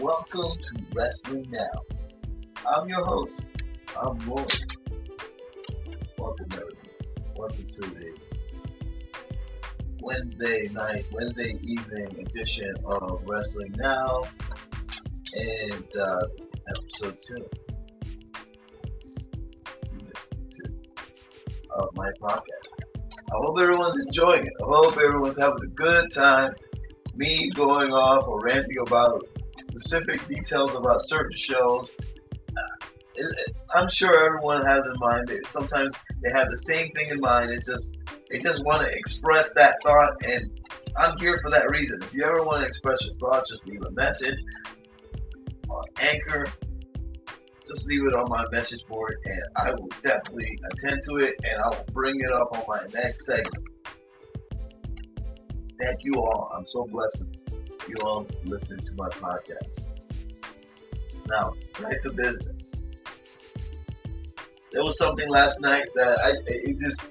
Welcome to Wrestling Now. I'm your host. I'm Lloyd. Welcome, everyone. Welcome to the Wednesday night, Wednesday evening edition of Wrestling Now, and uh, episode two, season two of my podcast. I hope everyone's enjoying it. I hope everyone's having a good time. Me going off or ranting about specific details about certain shows. Uh, I'm sure everyone has in mind. That sometimes they have the same thing in mind. It's just they just want to express that thought, and I'm here for that reason. If you ever want to express your thoughts, just leave a message on Anchor. Just leave it on my message board, and I will definitely attend to it, and I will bring it up on my next segment. Thank you all. I'm so blessed you all listen to my podcast. Now, back to business. There was something last night that I it just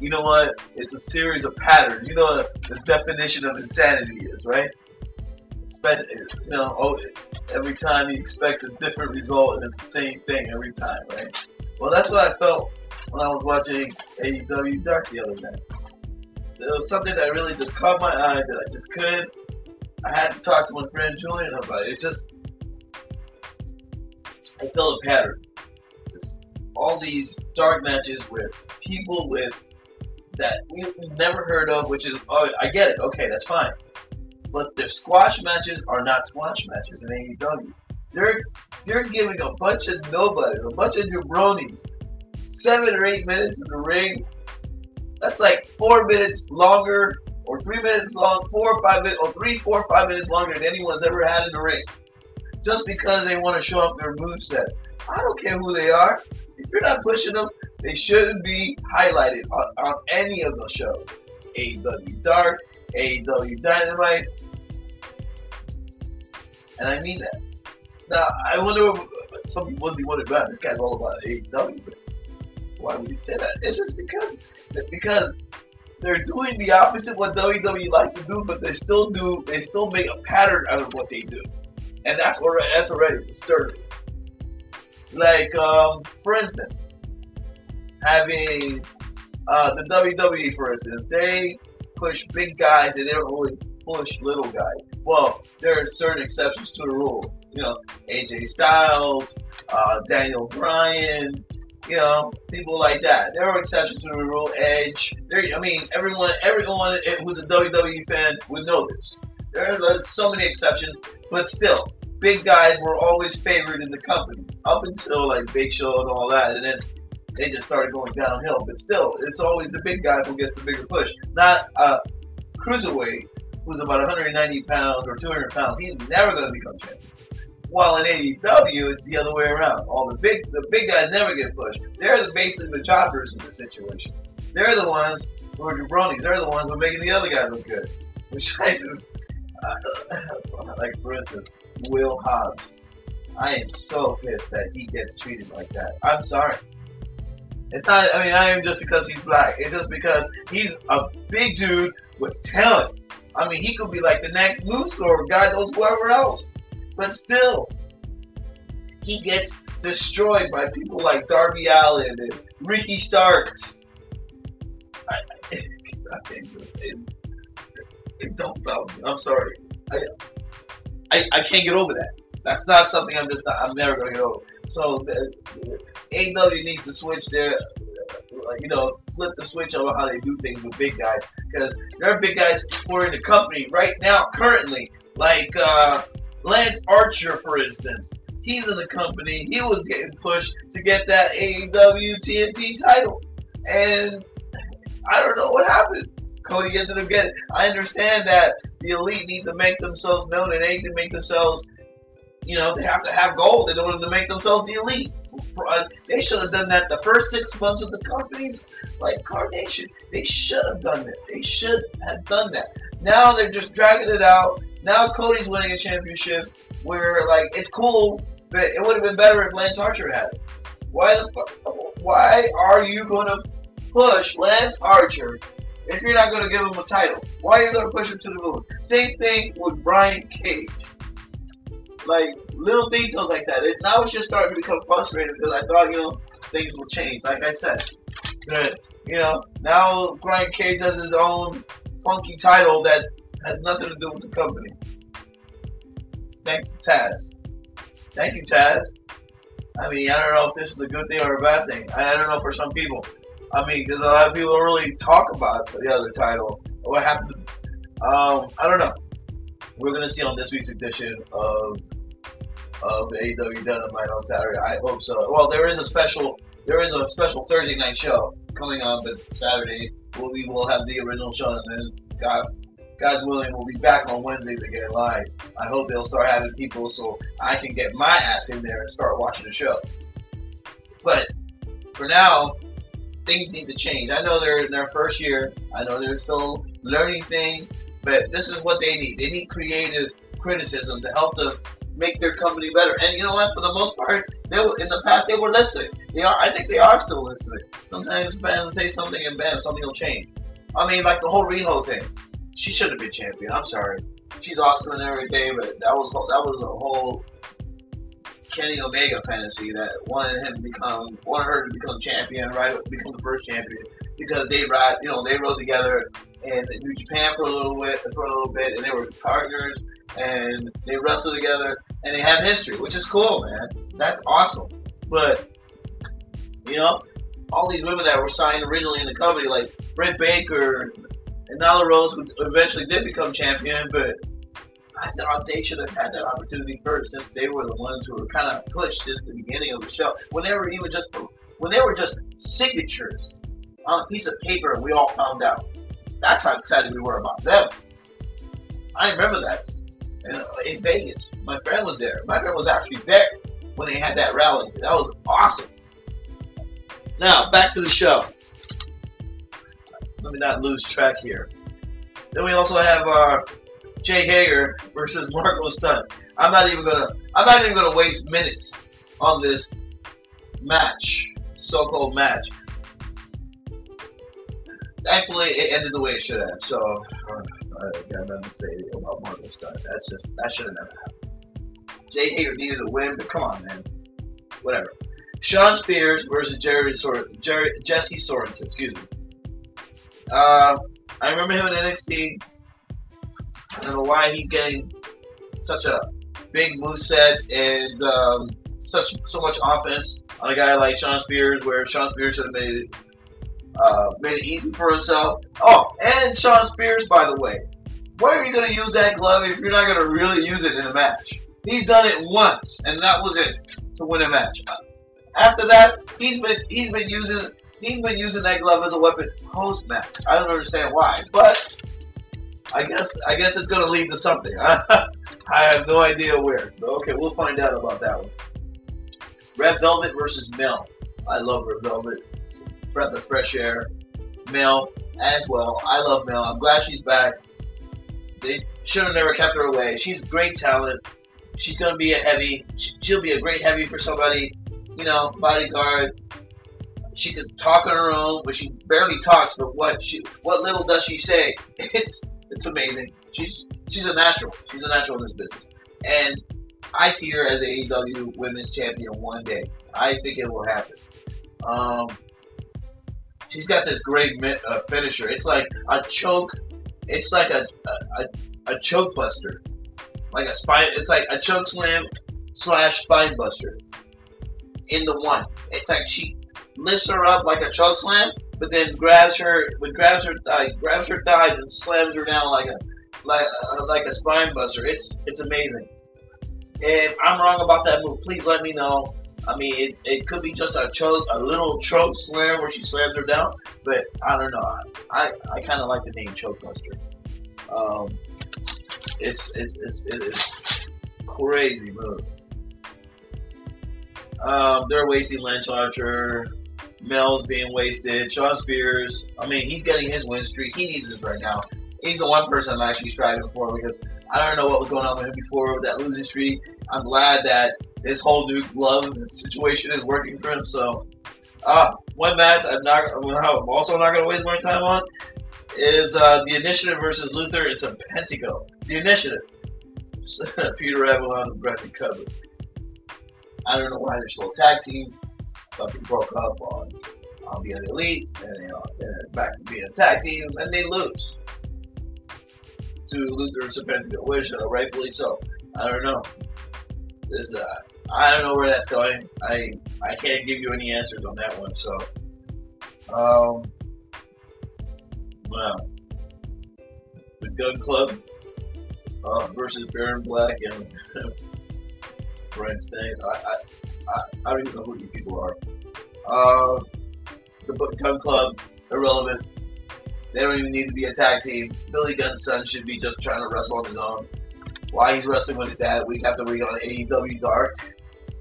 you know what? It's a series of patterns. You know what the definition of insanity is, right? You know, oh, every time you expect a different result and it's the same thing every time, right? Well, that's what I felt when I was watching AEW Dark the other night. There was something that really just caught my eye that I just couldn't. I had to talk to my friend Julian about it. It just, I felt a pattern. Just all these dark matches with people with that we've never heard of, which is, oh, I get it. Okay, that's fine. But the squash matches are not squash matches in AEW. They're they're giving a bunch of nobodies, a bunch of jabronis, seven or eight minutes in the ring. That's like four minutes longer, or three minutes long, four or five minutes, or three, four, or five minutes longer than anyone's ever had in the ring. Just because they want to show off their moveset. I don't care who they are. If you're not pushing them, they shouldn't be highlighted on, on any of the shows. AEW Dark, AEW Dynamite. And I mean that. Now, I wonder if some people would be wondering about this guy's all about AEW, but why would he say that? It's just because because they're doing the opposite what WWE likes to do, but they still do they still make a pattern out of what they do. And that's already that's already disturbing. Like um, for instance, having uh, the WWE, for instance, they push big guys and they don't really push little guys. Well, there are certain exceptions to the rule. You know, AJ Styles, uh, Daniel Bryan, you know, people like that. There are exceptions to the rule. Edge. There, I mean, everyone, everyone who's a WWE fan would know this. There are so many exceptions, but still, big guys were always favored in the company up until like Big Show and all that, and then they just started going downhill. But still, it's always the big guy who gets the bigger push, not a cruiserweight who's about 190 pounds or 200 pounds. He's never going to become champion. While in AEW, it's the other way around. All the big the big guys never get pushed. They're the basically the choppers in the situation. They're the ones who are jabronis. They're the ones who are making the other guys look good. Which I just uh, like for instance, Will Hobbs. I am so pissed that he gets treated like that. I'm sorry. It's not. I mean, I am just because he's black. It's just because he's a big dude with talent. I mean, he could be like the next Moose or God knows whoever else. But still, he gets destroyed by people like Darby Allin and Ricky Starks. I, I, it, it, it don't me. I'm sorry. I, I, I can't get over that. That's not something I'm just not, I'm never gonna get over. So the, AEW needs to switch their, uh, you know, flip the switch over how they do things with big guys because there are big guys who are in the company right now, currently, like uh, Lance Archer, for instance. He's in the company. He was getting pushed to get that AEW TNT title, and I don't know what happened. Cody ended up getting. I understand that the elite need to make themselves known and they need to make themselves you know, they have to have gold in order to make themselves the elite. Uh, they should have done that the first six months of the company's like carnation. They should have done that. They should have done that. Now they're just dragging it out. Now Cody's winning a championship where like it's cool, but it would have been better if Lance Archer had it. Why the fuck? Why are you going to push Lance Archer if you're not going to give him a title? Why are you going to push him to the moon? Same thing with Brian Cage. like little details like that. It, now it's just starting to become frustrating because I thought you know things will change. Like I said, but you know now Brian Cage has his own funky title that has nothing to do with the company. Thanks to Taz. Thank you, Taz. I mean, I don't know if this is a good thing or a bad thing. I don't know for some people. I mean, because a lot of people don't really talk about the other title. What happened? Um, I don't know. We're gonna see on this week's edition of of AEW Dynamite on Saturday. I hope so. Well, there is a special. There is a special Thursday night show coming on, but Saturday we will have the original show, and then God God's willing, we'll be back on wednesday Wednesdays again live. I hope they'll start having people so I can get my ass in there and start watching the show. But for now, things need to change. I know they're in their first year. I know they're still learning things, but this is what they need. They need creative criticism to help them make their company better. And you know what? For the most part, they were, in the past they were listening. They are. I think they are still listening. Sometimes fans say something and bam, something will change. I mean, like the whole Riho thing she should have been champion. I'm sorry. She's awesome and everything, but that was that was a whole Kenny Omega fantasy that wanted him to become wanted her to become champion, right? Become the first champion because they ride, you know, they rode together in New Japan for a little bit, for a little bit, and they were partners and they wrestled together and they have history, which is cool, man. That's awesome. But you know, all these women that were signed originally in the company, like Britt Baker, and Nyla Rose eventually did become champion, but I thought they should have had that opportunity first since they were the ones who were kind of pushed since the beginning of the show. When they were even just when they were just signatures on a piece of paper, and we all found out. That's how excited we were about them. I remember that in, uh, in Vegas. My friend was there. My friend was actually there when they had that rally. That was awesome. Now back to the show let me not lose track here. Then we also have our uh, Jake Hager versus Marko Stunt. I'm not even gonna I'm not even gonna waste minutes on this match, so-called match. Thankfully, it ended the way it should have. So uh, I got nothing to say about Marko Stunt. That's just that should have never happened. Jake Hager needed a win, but come on, man. Whatever. Shawn Spears versus Jerry Sor- Jerry Jesse Sorensen. Excuse me. Uh, I remember him in NXT. I don't know why he's getting such a big move set and um, such so much offense on a guy like Shawn Spears, where Shawn Spears should have made it uh, made it easy for himself. Oh, and Shawn Spears, by the way, why are you going to use that glove if you're not going to really use it in a match? He's done it once, and that was it to win a match. After that, he's been he's been using been using that glove as a weapon post match. I don't understand why, but I guess I guess it's gonna lead to something. I have no idea where. But okay, we'll find out about that one. Red Velvet versus Mel. I love Red Velvet. Breath of fresh air. Mel as well. I love Mel. I'm glad she's back. They should have never kept her away. She's great talent. She's gonna be a heavy. She'll be a great heavy for somebody. You know, bodyguard she could talk on her own, but she barely talks. But what she, what little does she say? It's it's amazing. She's she's a natural. She's a natural in this business, and I see her as a AEW Women's Champion one day. I think it will happen. Um, she's got this great uh, finisher. It's like a choke. It's like a a, a choke buster, like a spine. It's like a choke slam slash spine buster in the one. It's like she lifts her up like a choke slam, but then grabs her, but grabs her thigh, grabs her thighs and slams her down like a like uh, like a spine buster. It's it's amazing. And I'm wrong about that move. Please let me know. I mean, it, it could be just a choke, a little choke slam where she slams her down, but I don't know. I I kind of like the name choke buster. Um, it's it's it's it is crazy move. Um, they're wasting Lance Archer. Mel's being wasted. Shawn Spears, I mean, he's getting his win streak. He needs this right now. He's the one person I'm actually striving for because I don't know what was going on with him before with that losing streak. I'm glad that this whole new glove situation is working for him. So, uh, one match I'm not, I'm also not going to waste my time on is uh, the Initiative versus Luther. It's a Pentago. The Initiative. Peter Avalon and Cutler. I don't know why they're still a tag team. Some people broke up on, on being the elite, and you know, back to being a tag team, and they lose to Luther and Serpentico, which uh, rightfully so. I don't know. This, uh, I don't know where that's going. I I can't give you any answers on that one. So, um, well, the Gun Club uh, versus Baron Black and Brent Stain. I, I, I, I don't even know who these people are. Uh, the Gun Club, irrelevant. They don't even need to be a tag team. Billy Gunn's son should be just trying to wrestle on his own. Why he's wrestling with his dad We week after week on AEW Dark,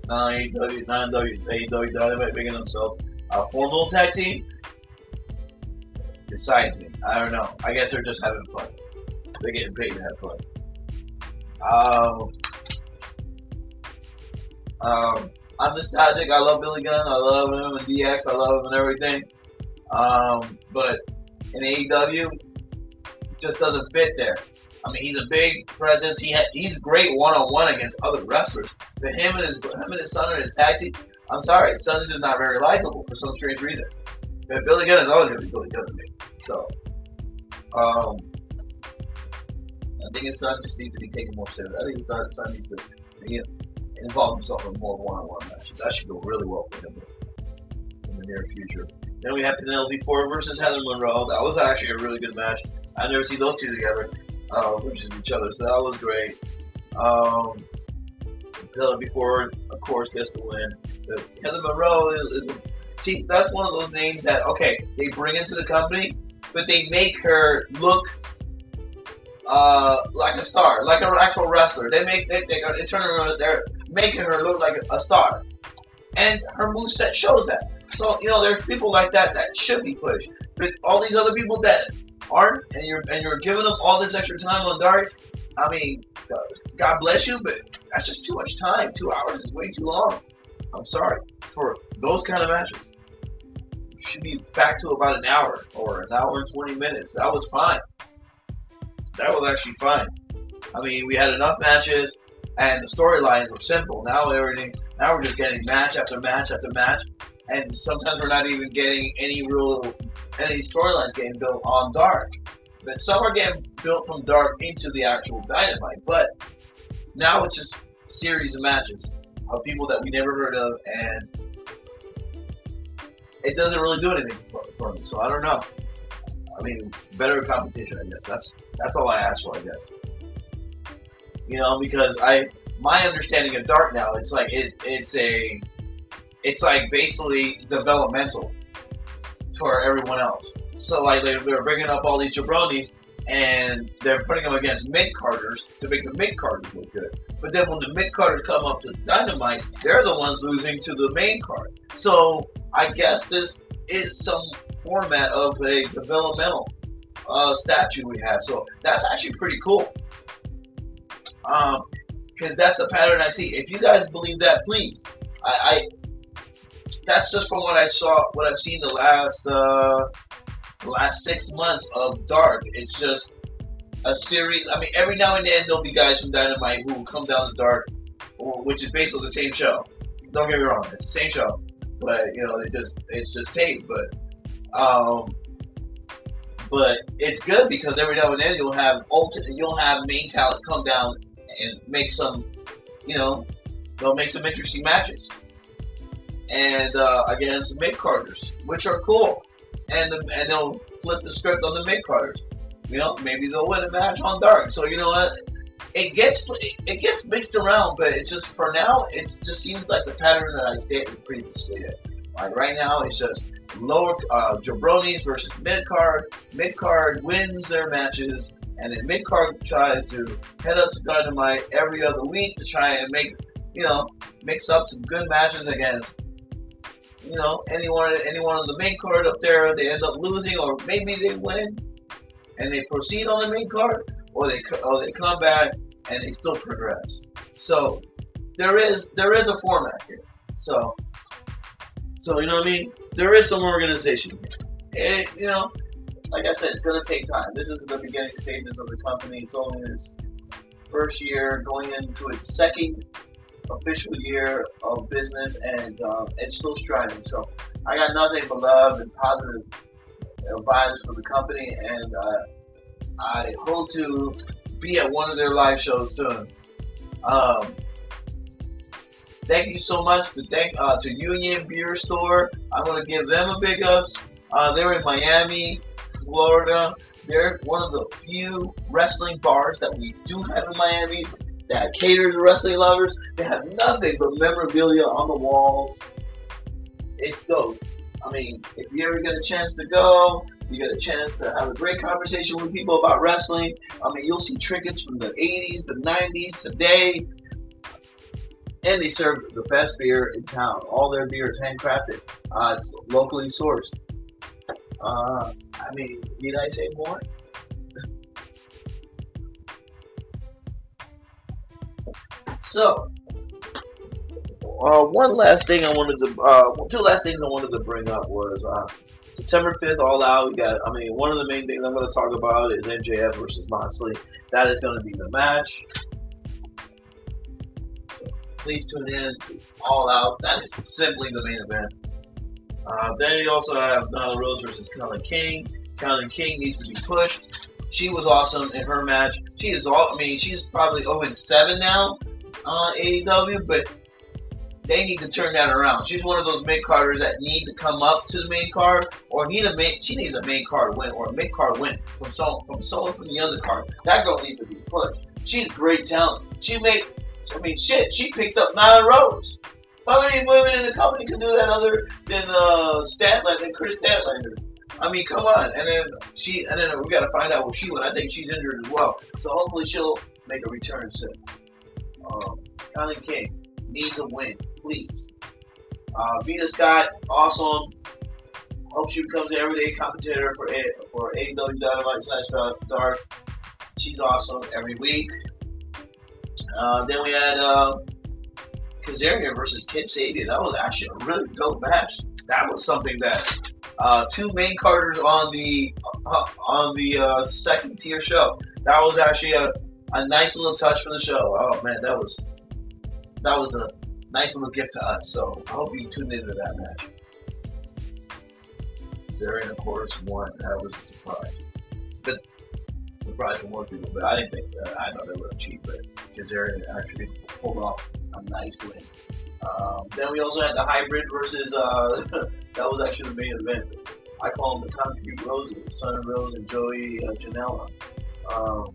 AEW, not AEW Dynamite, making himself a formal tag team. Besides me, I don't know. I guess they're just having fun. They're getting paid to have fun. Um, um, I'm nostalgic. I love Billy Gunn. I love him and DX. I love him and everything. Um, but in AEW, just doesn't fit there. I mean, he's a big presence. He ha- he's great one on one against other wrestlers. But him and his him and his son in a tag team. I'm sorry, son is not very likable for some strange reason. But Billy Gunn is always going to be Billy Gunn to me. So, um, I think his son just needs to be taken more seriously. I think his son needs to know, involve himself in more one-on-one matches. That should go really well for him in the near future. Then we have Penelope Ford versus Heather Monroe. That was actually a really good match. I never see those two together, uh, versus each other, so that was great. Um, Penelope Ford, of course, gets the win. But Heather Monroe is, is a, see that's one of those names that okay they bring into the company, but they make her look uh, like a star, like an actual wrestler. They make they, they, they turn around, they're making her look like a star, and her move set shows that. So you know, there's people like that that should be pushed, but all these other people that aren't, and you're and you're giving them all this extra time on Dark. I mean, God bless you, but that's just too much time. Two hours is way too long. I'm sorry for those kind of matches. You should be back to about an hour or an hour and 20 minutes. That was fine that was actually fine. I mean, we had enough matches, and the storylines were simple. Now everything, now we're just getting match after match after match, and sometimes we're not even getting any real, any storylines getting built on Dark. But some are getting built from Dark into the actual Dynamite. But now it's just series of matches of people that we never heard of, and it doesn't really do anything for, for me. So I don't know. I mean, better competition, I guess. That's that's all I ask for, I guess. You know, because I my understanding of Dark now, it's like it, it's a it's like basically developmental for everyone else. So like they're, they're bringing up all these jabronis and they're putting them against mid carders to make the mid carders look good. But then when the mid carders come up to Dynamite, they're the ones losing to the main card. So I guess this is some format of a developmental uh, statue we have. So that's actually pretty cool. Um, because that's the pattern I see. If you guys believe that, please. I, I that's just from what I saw, what I've seen the last uh, last six months of Dark. It's just a series. I mean, every now and then there'll be guys from Dynamite who will come down to Dark, which is basically the same show. Don't get me wrong, it's the same show, but you know, it just it's just tape. But um, but it's good because every now and then you'll have ultimate, you'll have main talent come down and make some, you know, they'll make some interesting matches. And uh, against mid carders, which are cool, and the, and they'll flip the script on the mid carders. You know, maybe they'll win a match on dark. So you know what? It gets it gets mixed around, but it's just for now. It just seems like the pattern that I stated previously. Like right now, it's just lower uh, jabronis versus mid card. Mid card wins their matches, and then mid card tries to head up to Dynamite every other week to try and make you know mix up some good matches against you know anyone anyone on the main card up there. They end up losing, or maybe they win and they proceed on the main card, or they or they come back and they still progress. So there is there is a format here. So so you know what I mean? There is some organization here. you know, like I said, it's gonna take time. This is the beginning stages of the company. It's only its first year, going into its second official year of business, and um, it's still striving. So I got nothing but love and positive vibes for the company, and uh, I hope to be at one of their live shows soon. Um, thank you so much to thank uh, to Union Beer Store. I'm gonna give them a big ups. Uh, they're in Miami, Florida. They're one of the few wrestling bars that we do have in Miami that cater to wrestling lovers. They have nothing but memorabilia on the walls. It's dope. I mean, if you ever get a chance to go, you get a chance to have a great conversation with people about wrestling. I mean, you'll see trinkets from the 80s, the 90s, today. And they serve the best beer in town. All their beer is handcrafted. Uh, it's locally sourced. Uh, I mean, need I say more? so, uh, one last thing I wanted to, uh, two last things I wanted to bring up was uh, September 5th, All Out. We got, I mean, one of the main things I'm going to talk about is MJF versus Moxley. That is going to be the match. So please tune in to All Out. That is simply the main event. Uh, then you also have Nyla Rose versus Kilynn King. Kilynn King needs to be pushed. She was awesome in her match. She is all. I mean, she's probably 0 7 now on AEW, but they need to turn that around. She's one of those mid carders that need to come up to the main card, or need a main. She needs a main card win or a mid card win from someone from someone from the. That girl needs to be pushed. She's great talent. She made. I mean, shit. She picked up Nyla Rose. How many women in the company can do that other than uh, Statlander and Kris Statlander? I mean, come on. And then she, and then we got to find out where she went. I think she's injured as well. So hopefully she'll make a return soon. Um, King needs a win, please. Uh, Veda Scott, awesome. Hope she becomes an everyday commentator for a, for AEW Dynamite slash Dark. She's awesome every week. Uh, then we had uh, Kazarian versus Kip Sabian. That was actually a really dope match. That was something that uh, two main carders on the uh, on the uh, second tier show. That was actually a, a nice little touch for the show. Oh man, that was that was a nice little gift to us. So I hope you tuned into that match. Kazarian, of course, won. That was a surprise. But surprise for more people, but I didn't think that. I thought they would have but Kazarian actually pulled off a nice win. Um, then we also had the hybrid versus, uh, that was actually the main event. I call them the Concrete Roses, Son of Rose and Joey uh, Janela. Um,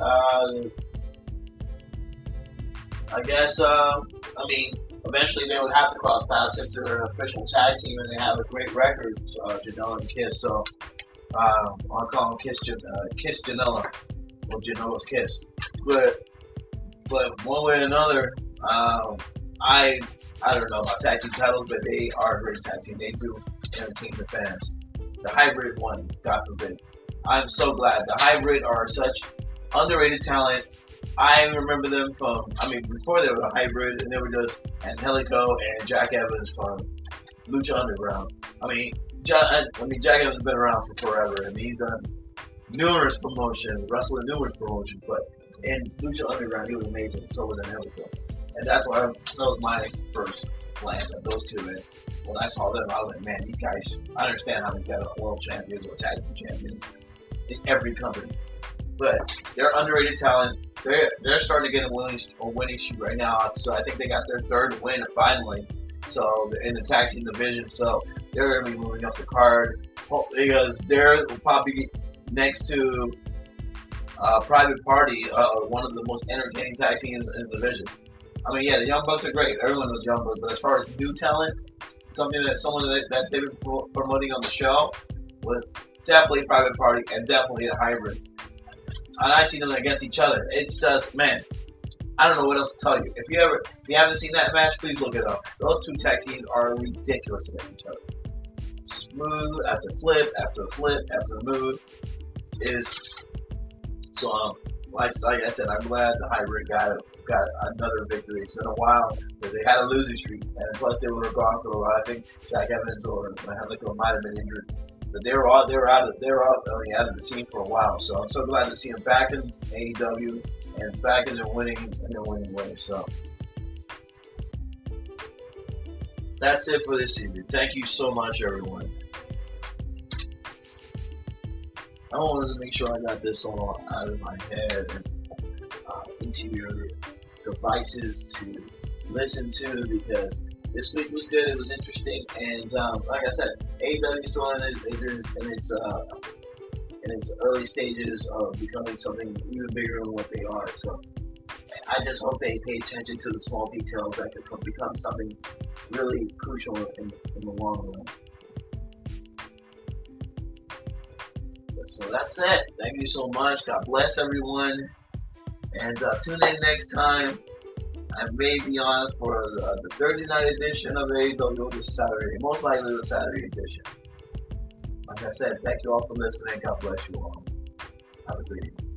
uh, I guess, uh, I mean, eventually they would have to cross paths since they're an official tag team and they have a great record, uh, Janela and Kiss. So um, I'll call them Kiss, uh, Kiss Janela or Janela's Kiss. But but one way or another, um, I I don't know about tag team titles, but they are a great tag team. They do entertain the fans. The hybrid one, God forbid. I'm so glad the hybrid are such underrated talent. I remember them from, I mean, before they were a hybrid, and they were just Angelico and Jack Evans from Lucha Underground. I mean, I mean, Jack Evans has been around for forever, and he's done numerous promotions, wrestling numerous promotions, but in Lucha Underground, he was amazing. So was Angelico. And that's why that was my first glance at those two. And when I saw them, I was like, man, these guys. I understand how these guys are world champions or tag team champions in every company, but they're underrated talent. They're they're starting to get a winning a winning streak right now. So I think they got their third win finally. So in the tag team division, so they're gonna be moving up the card because they're probably next to uh, Private Party, uh, one of the most entertaining tag teams in the division. I mean, yeah, the Young Bucks are great. Everyone knows Young Bucks, but as far as new talent, something that someone that, that they've been promoting on the show was definitely Private Party and definitely a hybrid. And I see them against each other. It's just, man, I don't know what else to tell you. If you ever, if you haven't seen that match, please look it up. Those two tag teams are ridiculous against each other. Smooth after flip after flip after move is so, um, like, like I said, I'm glad the hybrid got got another victory. It's been a while because they had a losing streak, and plus they were gone for a while. I think Jack Evans or Angelico might have been injured but they were out, they were out, of, they were out, I mean, out of the scene for a while. So I'm so glad to see them back in AEW and back in their winning in winning ways. So that's it for this season. Thank you so much, everyone. I wanted to make sure I got this all out of my head and uh, into your devices to listen to because this week was good. It was interesting, and um, like I said, AEW is still in its, in its, uh, in its early stages of becoming something even bigger than what they are. So I just hope they pay attention to the small details that could become something really crucial in, in the long run. So that's it. Thank you so much. God bless everyone. And uh, tune in next time. I may be on for the, the Thursday night edition of AEW this Saturday, most likely the Saturday edition. Like I said, thank you all for listening. God bless you all. Have a great evening.